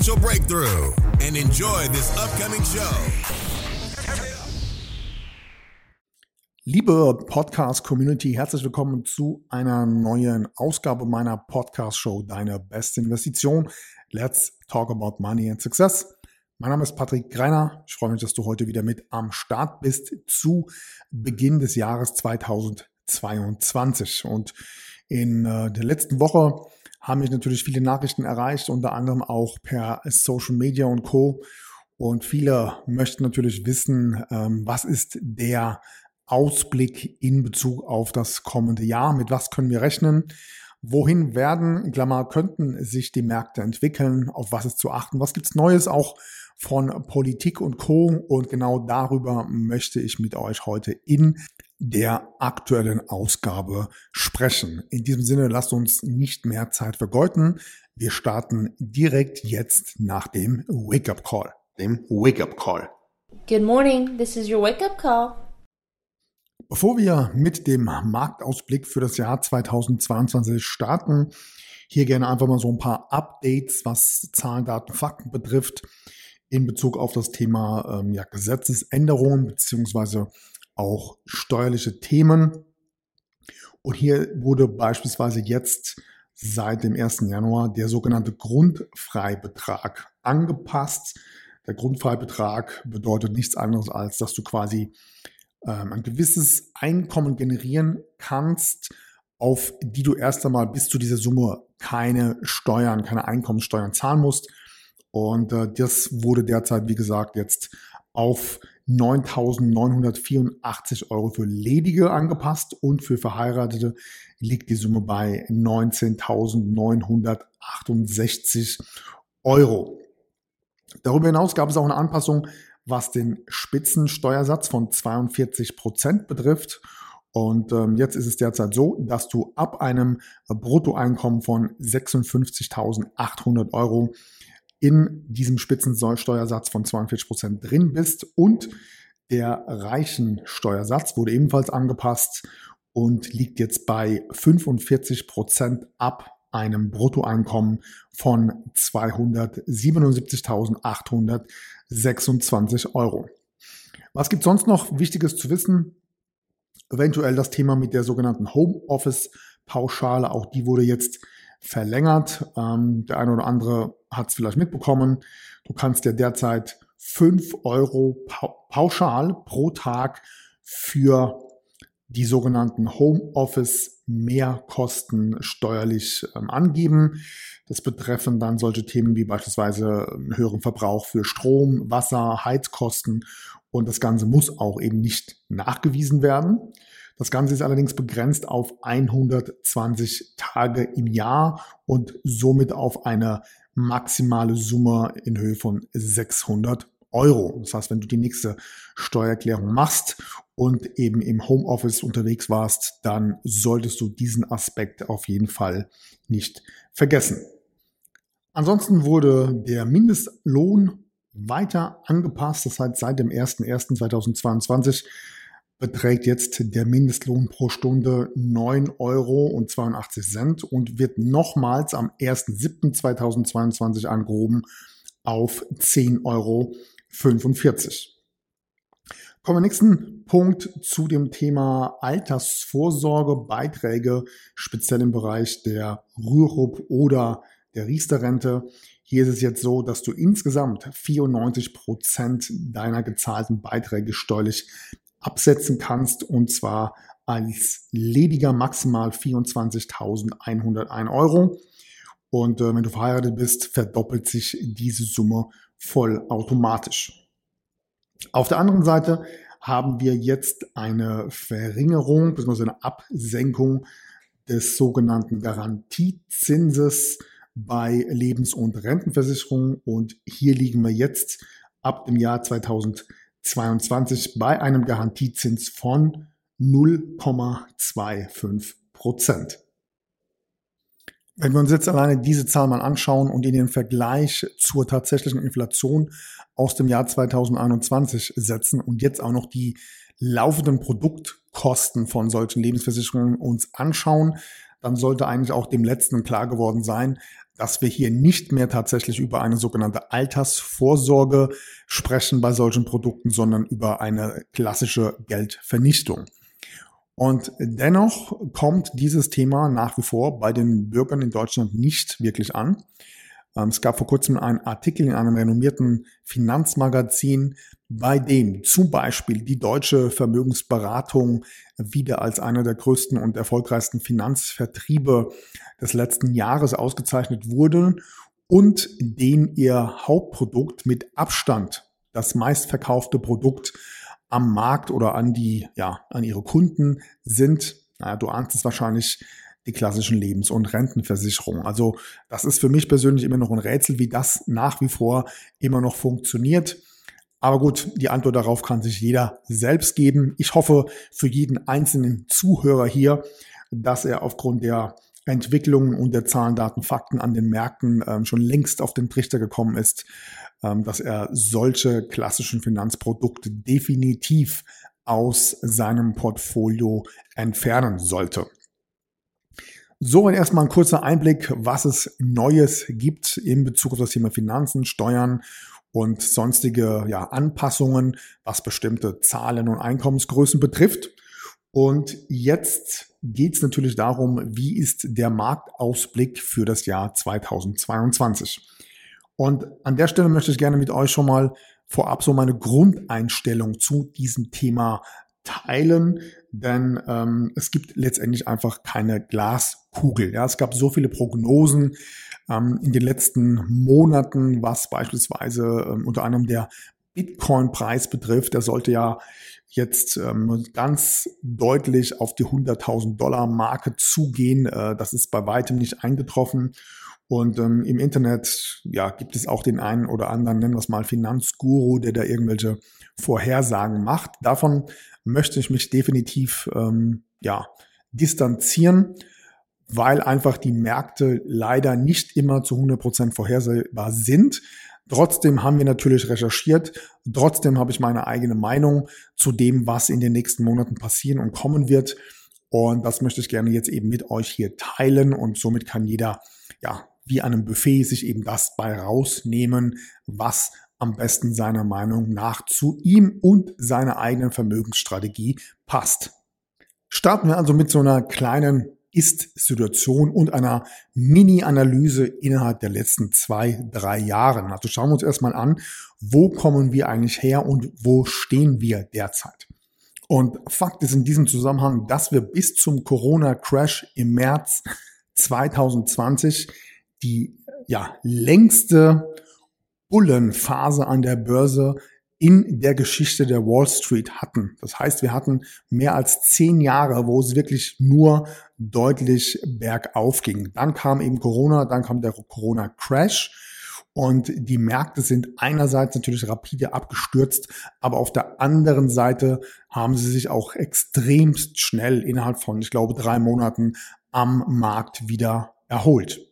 breakthrough and enjoy this upcoming show. Liebe Podcast-Community, herzlich willkommen zu einer neuen Ausgabe meiner Podcast-Show Deine beste Investition. Let's talk about money and success. Mein Name ist Patrick Greiner. Ich freue mich, dass du heute wieder mit am Start bist zu Beginn des Jahres 2022. Und in äh, der letzten Woche haben mich natürlich viele Nachrichten erreicht, unter anderem auch per Social Media und Co. Und viele möchten natürlich wissen, ähm, was ist der Ausblick in Bezug auf das kommende Jahr? Mit was können wir rechnen? Wohin werden, Klammer, könnten sich die Märkte entwickeln? Auf was ist zu achten? Was gibt's Neues auch von Politik und Co. Und genau darüber möchte ich mit euch heute in der aktuellen Ausgabe sprechen. In diesem Sinne, lasst uns nicht mehr Zeit vergeuden. Wir starten direkt jetzt nach dem Wake-up Call. Dem Wake-up Call. Good morning, this is your wake-up call. Bevor wir mit dem Marktausblick für das Jahr 2022 starten, hier gerne einfach mal so ein paar Updates, was Zahlen, Daten, Fakten betrifft, in Bezug auf das Thema ähm, ja, Gesetzesänderungen beziehungsweise auch steuerliche Themen. Und hier wurde beispielsweise jetzt seit dem 1. Januar der sogenannte Grundfreibetrag angepasst. Der Grundfreibetrag bedeutet nichts anderes als, dass du quasi ähm, ein gewisses Einkommen generieren kannst, auf die du erst einmal bis zu dieser Summe keine Steuern, keine Einkommensteuern zahlen musst. Und äh, das wurde derzeit, wie gesagt, jetzt auf 9.984 Euro für Ledige angepasst und für Verheiratete liegt die Summe bei 19.968 Euro. Darüber hinaus gab es auch eine Anpassung, was den Spitzensteuersatz von 42 Prozent betrifft. Und ähm, jetzt ist es derzeit so, dass du ab einem Bruttoeinkommen von 56.800 Euro in diesem Spitzensteuersatz von 42 Prozent drin bist und der reichen Steuersatz wurde ebenfalls angepasst und liegt jetzt bei 45 Prozent ab einem Bruttoeinkommen von 277.826 Euro. Was gibt sonst noch Wichtiges zu wissen? Eventuell das Thema mit der sogenannten Homeoffice-Pauschale. Auch die wurde jetzt verlängert. Ähm, der eine oder andere hat es vielleicht mitbekommen. Du kannst dir derzeit fünf Euro pauschal pro Tag für die sogenannten Homeoffice Mehrkosten steuerlich ähm, angeben. Das betreffen dann solche Themen wie beispielsweise ähm, höheren Verbrauch für Strom, Wasser, Heizkosten und das Ganze muss auch eben nicht nachgewiesen werden. Das Ganze ist allerdings begrenzt auf 120 Tage im Jahr und somit auf eine maximale Summe in Höhe von 600 Euro. Das heißt, wenn du die nächste Steuererklärung machst und eben im Homeoffice unterwegs warst, dann solltest du diesen Aspekt auf jeden Fall nicht vergessen. Ansonsten wurde der Mindestlohn weiter angepasst. Das heißt, seit dem 01.01.2022 beträgt jetzt der Mindestlohn pro Stunde 9 Euro und 82 Cent und wird nochmals am 1.7.2022 angehoben auf 10 Euro 45. Kommen wir nächsten Punkt zu dem Thema Altersvorsorge, Beiträge, speziell im Bereich der Rürup oder der Riester-Rente. Hier ist es jetzt so, dass du insgesamt 94 Prozent deiner gezahlten Beiträge steuerlich absetzen kannst und zwar als lediger maximal 24.101 Euro. Und äh, wenn du verheiratet bist, verdoppelt sich diese Summe vollautomatisch. Auf der anderen Seite haben wir jetzt eine Verringerung bzw. eine Absenkung des sogenannten Garantiezinses bei Lebens- und Rentenversicherungen. Und hier liegen wir jetzt ab dem Jahr 2022 bei einem Garantiezins von 0,25 Prozent. Wenn wir uns jetzt alleine diese Zahl mal anschauen und in den Vergleich zur tatsächlichen Inflation aus dem Jahr 2021 setzen und jetzt auch noch die laufenden Produktkosten von solchen Lebensversicherungen uns anschauen, dann sollte eigentlich auch dem letzten klar geworden sein, dass wir hier nicht mehr tatsächlich über eine sogenannte Altersvorsorge sprechen bei solchen Produkten, sondern über eine klassische Geldvernichtung. Und dennoch kommt dieses Thema nach wie vor bei den Bürgern in Deutschland nicht wirklich an. Ähm, es gab vor kurzem einen Artikel in einem renommierten Finanzmagazin, bei dem zum Beispiel die deutsche Vermögensberatung wieder als einer der größten und erfolgreichsten Finanzvertriebe des letzten Jahres ausgezeichnet wurde und den ihr Hauptprodukt mit Abstand das meistverkaufte Produkt am Markt oder an die, ja, an ihre Kunden sind, naja, du ahnst es wahrscheinlich, die klassischen Lebens- und Rentenversicherungen. Also das ist für mich persönlich immer noch ein Rätsel, wie das nach wie vor immer noch funktioniert. Aber gut, die Antwort darauf kann sich jeder selbst geben. Ich hoffe für jeden einzelnen Zuhörer hier, dass er aufgrund der Entwicklungen und der Zahlen, Daten, Fakten an den Märkten ähm, schon längst auf den Trichter gekommen ist, ähm, dass er solche klassischen Finanzprodukte definitiv aus seinem Portfolio entfernen sollte. Soweit erstmal ein kurzer Einblick, was es Neues gibt in Bezug auf das Thema Finanzen, Steuern und sonstige ja, Anpassungen, was bestimmte Zahlen und Einkommensgrößen betrifft. Und jetzt geht es natürlich darum, wie ist der Marktausblick für das Jahr 2022. Und an der Stelle möchte ich gerne mit euch schon mal vorab so meine Grundeinstellung zu diesem Thema teilen, denn ähm, es gibt letztendlich einfach keine Glaskugel. Ja, es gab so viele Prognosen ähm, in den letzten Monaten, was beispielsweise ähm, unter anderem der Bitcoin-Preis betrifft. Der sollte ja jetzt ähm, ganz deutlich auf die 100.000 Dollar Marke zugehen. Äh, das ist bei weitem nicht eingetroffen. Und ähm, im Internet ja, gibt es auch den einen oder anderen, nennen wir es mal Finanzguru, der da irgendwelche Vorhersagen macht. Davon möchte ich mich definitiv ähm, ja, distanzieren, weil einfach die Märkte leider nicht immer zu 100 Prozent vorhersehbar sind. Trotzdem haben wir natürlich recherchiert. Trotzdem habe ich meine eigene Meinung zu dem, was in den nächsten Monaten passieren und kommen wird. Und das möchte ich gerne jetzt eben mit euch hier teilen. Und somit kann jeder ja wie einem Buffet sich eben das bei rausnehmen, was am besten seiner Meinung nach zu ihm und seiner eigenen Vermögensstrategie passt. Starten wir also mit so einer kleinen Ist-Situation und einer Mini-Analyse innerhalb der letzten zwei, drei Jahren. Also schauen wir uns erstmal an, wo kommen wir eigentlich her und wo stehen wir derzeit. Und Fakt ist in diesem Zusammenhang, dass wir bis zum Corona-Crash im März 2020 die ja, längste Bullenphase an der Börse in der Geschichte der Wall Street hatten. Das heißt, wir hatten mehr als zehn Jahre, wo es wirklich nur deutlich bergauf ging. Dann kam eben Corona, dann kam der Corona-Crash. Und die Märkte sind einerseits natürlich rapide abgestürzt, aber auf der anderen Seite haben sie sich auch extremst schnell innerhalb von, ich glaube, drei Monaten am Markt wieder erholt.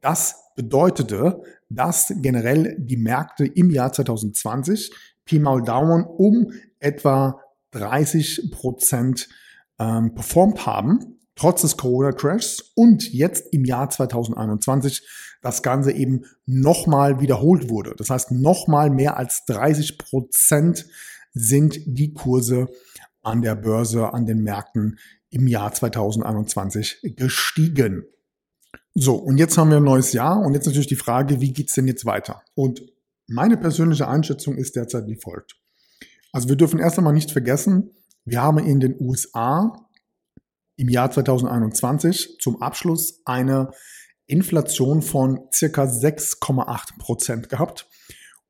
Das bedeutete, dass generell die Märkte im Jahr 2020 Pi mal Daumen um etwa 30 Prozent ähm, performt haben, trotz des Corona-Crashs und jetzt im Jahr 2021 das Ganze eben nochmal wiederholt wurde. Das heißt, nochmal mehr als 30 Prozent sind die Kurse an der Börse, an den Märkten im Jahr 2021 gestiegen. So, und jetzt haben wir ein neues Jahr und jetzt natürlich die Frage, wie geht's denn jetzt weiter? Und meine persönliche Einschätzung ist derzeit wie folgt. Also wir dürfen erst einmal nicht vergessen, wir haben in den USA im Jahr 2021 zum Abschluss eine Inflation von circa 6,8 Prozent gehabt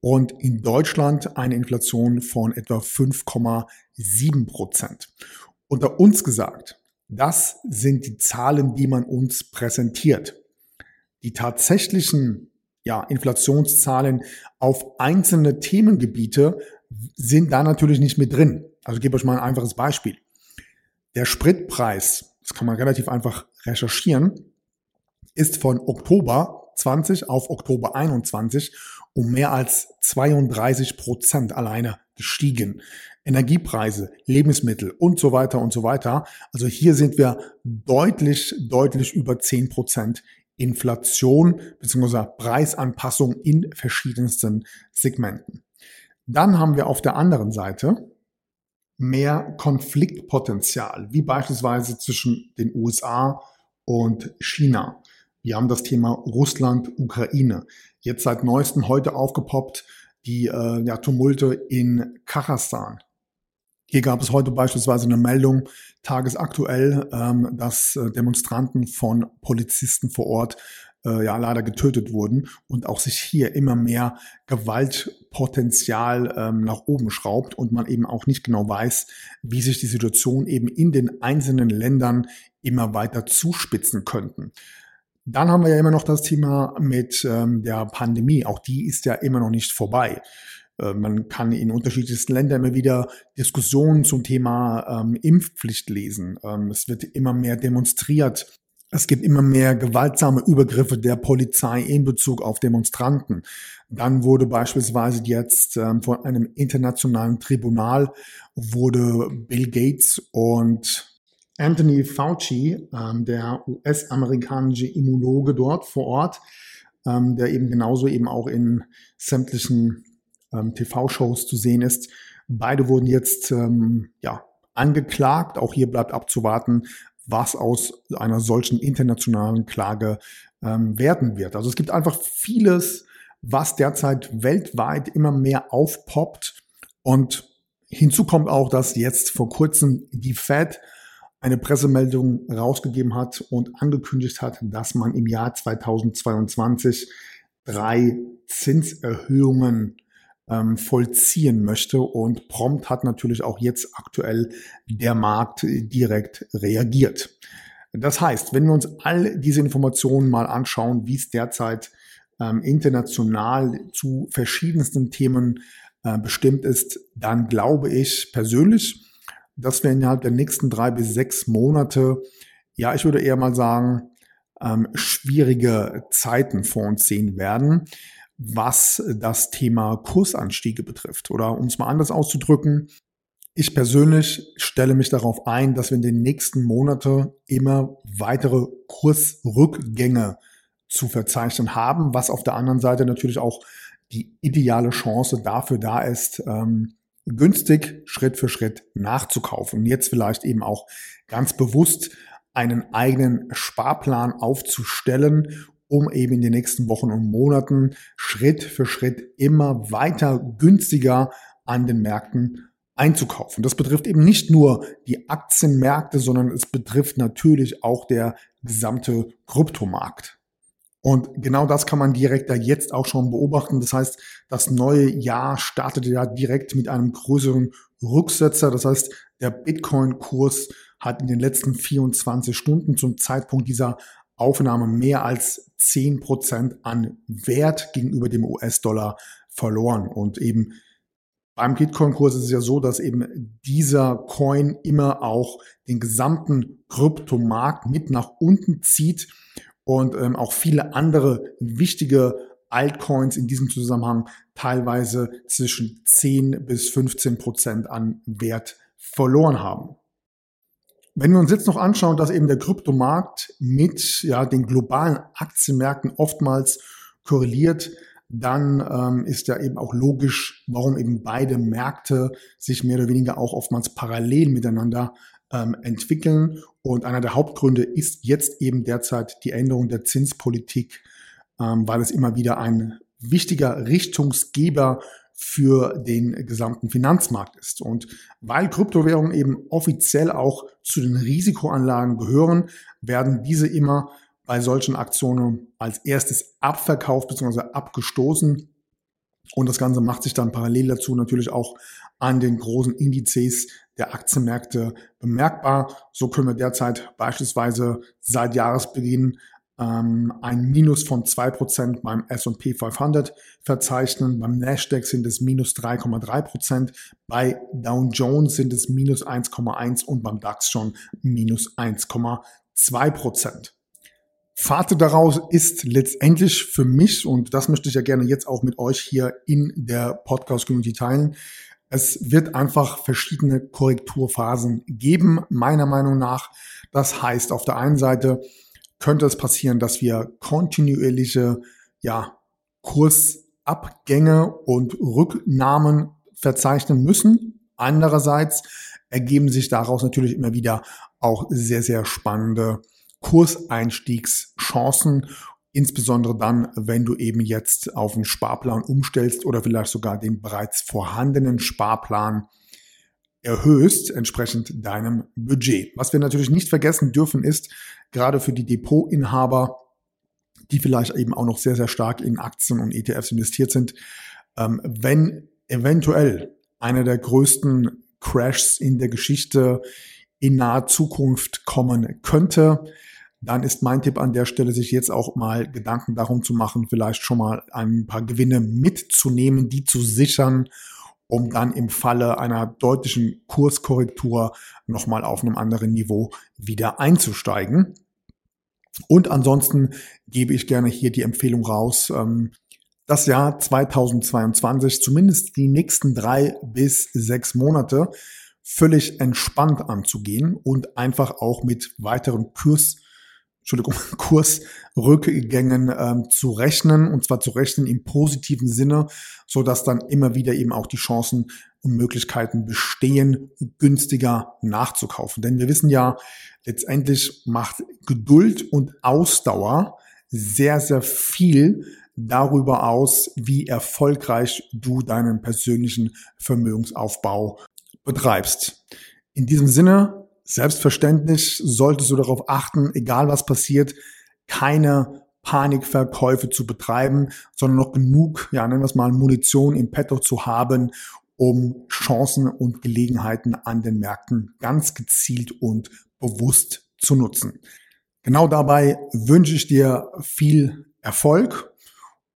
und in Deutschland eine Inflation von etwa 5,7 Prozent. Unter uns gesagt, Das sind die Zahlen, die man uns präsentiert. Die tatsächlichen ja, Inflationszahlen auf einzelne Themengebiete sind da natürlich nicht mit drin. Also ich gebe euch mal ein einfaches Beispiel. Der Spritpreis, das kann man relativ einfach recherchieren, ist von Oktober 20 auf Oktober 21 um mehr als 32 Prozent alleine gestiegen. Energiepreise, Lebensmittel und so weiter und so weiter. Also hier sind wir deutlich, deutlich über 10 Prozent Inflation bzw. Preisanpassung in verschiedensten Segmenten. Dann haben wir auf der anderen Seite mehr Konfliktpotenzial, wie beispielsweise zwischen den USA und China. Wir haben das Thema Russland, Ukraine. Jetzt seit neuestem heute aufgepoppt die äh, ja, Tumulte in Kasachstan. Hier gab es heute beispielsweise eine Meldung, tagesaktuell, ähm, dass äh, Demonstranten von Polizisten vor Ort äh, ja leider getötet wurden und auch sich hier immer mehr Gewaltpotenzial ähm, nach oben schraubt und man eben auch nicht genau weiß, wie sich die Situation eben in den einzelnen Ländern immer weiter zuspitzen könnten. Dann haben wir ja immer noch das Thema mit ähm, der Pandemie. Auch die ist ja immer noch nicht vorbei. Äh, man kann in unterschiedlichsten Ländern immer wieder Diskussionen zum Thema ähm, Impfpflicht lesen. Ähm, es wird immer mehr demonstriert. Es gibt immer mehr gewaltsame Übergriffe der Polizei in Bezug auf Demonstranten. Dann wurde beispielsweise jetzt ähm, von einem internationalen Tribunal wurde Bill Gates und Anthony Fauci, ähm, der US-amerikanische Immunologe dort vor Ort, ähm, der eben genauso eben auch in sämtlichen ähm, TV-Shows zu sehen ist. Beide wurden jetzt ähm, ja, angeklagt. Auch hier bleibt abzuwarten, was aus einer solchen internationalen Klage ähm, werden wird. Also es gibt einfach vieles, was derzeit weltweit immer mehr aufpoppt. Und hinzu kommt auch, dass jetzt vor kurzem die Fed eine Pressemeldung rausgegeben hat und angekündigt hat, dass man im Jahr 2022 drei Zinserhöhungen ähm, vollziehen möchte. Und prompt hat natürlich auch jetzt aktuell der Markt direkt reagiert. Das heißt, wenn wir uns all diese Informationen mal anschauen, wie es derzeit ähm, international zu verschiedensten Themen äh, bestimmt ist, dann glaube ich persönlich, dass wir innerhalb der nächsten drei bis sechs Monate, ja, ich würde eher mal sagen, ähm, schwierige Zeiten vor uns sehen werden, was das Thema Kursanstiege betrifft. Oder um es mal anders auszudrücken, ich persönlich stelle mich darauf ein, dass wir in den nächsten Monaten immer weitere Kursrückgänge zu verzeichnen haben, was auf der anderen Seite natürlich auch die ideale Chance dafür da ist, ähm, günstig Schritt für Schritt nachzukaufen und jetzt vielleicht eben auch ganz bewusst einen eigenen Sparplan aufzustellen, um eben in den nächsten Wochen und Monaten Schritt für Schritt immer weiter günstiger an den Märkten einzukaufen. Das betrifft eben nicht nur die Aktienmärkte, sondern es betrifft natürlich auch der gesamte Kryptomarkt. Und genau das kann man direkt da jetzt auch schon beobachten. Das heißt, das neue Jahr startete ja direkt mit einem größeren Rücksetzer. Das heißt, der Bitcoin-Kurs hat in den letzten 24 Stunden zum Zeitpunkt dieser Aufnahme mehr als 10 Prozent an Wert gegenüber dem US-Dollar verloren. Und eben beim Bitcoin-Kurs ist es ja so, dass eben dieser Coin immer auch den gesamten Kryptomarkt mit nach unten zieht und ähm, auch viele andere wichtige Altcoins in diesem Zusammenhang teilweise zwischen 10 bis 15 Prozent an Wert verloren haben. Wenn wir uns jetzt noch anschauen, dass eben der Kryptomarkt mit ja, den globalen Aktienmärkten oftmals korreliert, dann ähm, ist ja eben auch logisch, warum eben beide Märkte sich mehr oder weniger auch oftmals parallel miteinander ähm, entwickeln. Und einer der Hauptgründe ist jetzt eben derzeit die Änderung der Zinspolitik, ähm, weil es immer wieder ein wichtiger Richtungsgeber für den gesamten Finanzmarkt ist. Und weil Kryptowährungen eben offiziell auch zu den Risikoanlagen gehören, werden diese immer bei solchen Aktionen als erstes abverkauft bzw. abgestoßen. Und das Ganze macht sich dann parallel dazu natürlich auch an den großen Indizes der Aktienmärkte bemerkbar. So können wir derzeit beispielsweise seit Jahresbeginn ähm, ein Minus von 2% beim S&P 500 verzeichnen. Beim Nasdaq sind es minus 3,3%. Bei Dow Jones sind es minus 1,1% und beim DAX schon minus 1,2%. Fazit daraus ist letztendlich für mich, und das möchte ich ja gerne jetzt auch mit euch hier in der Podcast-Community teilen, es wird einfach verschiedene Korrekturphasen geben, meiner Meinung nach. Das heißt, auf der einen Seite könnte es passieren, dass wir kontinuierliche ja, Kursabgänge und Rücknahmen verzeichnen müssen. Andererseits ergeben sich daraus natürlich immer wieder auch sehr, sehr spannende Kurseinstiegschancen, insbesondere dann, wenn du eben jetzt auf einen Sparplan umstellst oder vielleicht sogar den bereits vorhandenen Sparplan erhöhst, entsprechend deinem Budget. Was wir natürlich nicht vergessen dürfen, ist, gerade für die Depotinhaber, die vielleicht eben auch noch sehr, sehr stark in Aktien und ETFs investiert sind, ähm, wenn eventuell einer der größten Crashs in der Geschichte in naher Zukunft kommen könnte, dann ist mein Tipp an der Stelle, sich jetzt auch mal Gedanken darum zu machen, vielleicht schon mal ein paar Gewinne mitzunehmen, die zu sichern, um dann im Falle einer deutlichen Kurskorrektur nochmal auf einem anderen Niveau wieder einzusteigen. Und ansonsten gebe ich gerne hier die Empfehlung raus, ähm, das Jahr 2022, zumindest die nächsten drei bis sechs Monate, völlig entspannt anzugehen und einfach auch mit weiteren Kurs Entschuldigung, Kursrückgängen ähm, zu rechnen und zwar zu rechnen im positiven Sinne, so dass dann immer wieder eben auch die Chancen und Möglichkeiten bestehen, günstiger nachzukaufen. Denn wir wissen ja, letztendlich macht Geduld und Ausdauer sehr, sehr viel darüber aus, wie erfolgreich du deinen persönlichen Vermögensaufbau betreibst. In diesem Sinne Selbstverständlich solltest du darauf achten, egal was passiert, keine Panikverkäufe zu betreiben, sondern noch genug, ja, nennen wir es mal, Munition im Petto zu haben, um Chancen und Gelegenheiten an den Märkten ganz gezielt und bewusst zu nutzen. Genau dabei wünsche ich dir viel Erfolg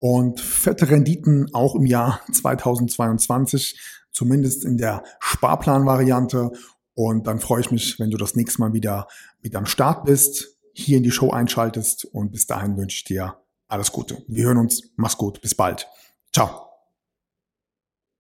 und fette Renditen auch im Jahr 2022, zumindest in der Sparplanvariante und dann freue ich mich, wenn du das nächste Mal wieder mit am Start bist, hier in die Show einschaltest. Und bis dahin wünsche ich dir alles Gute. Wir hören uns. Mach's gut. Bis bald. Ciao.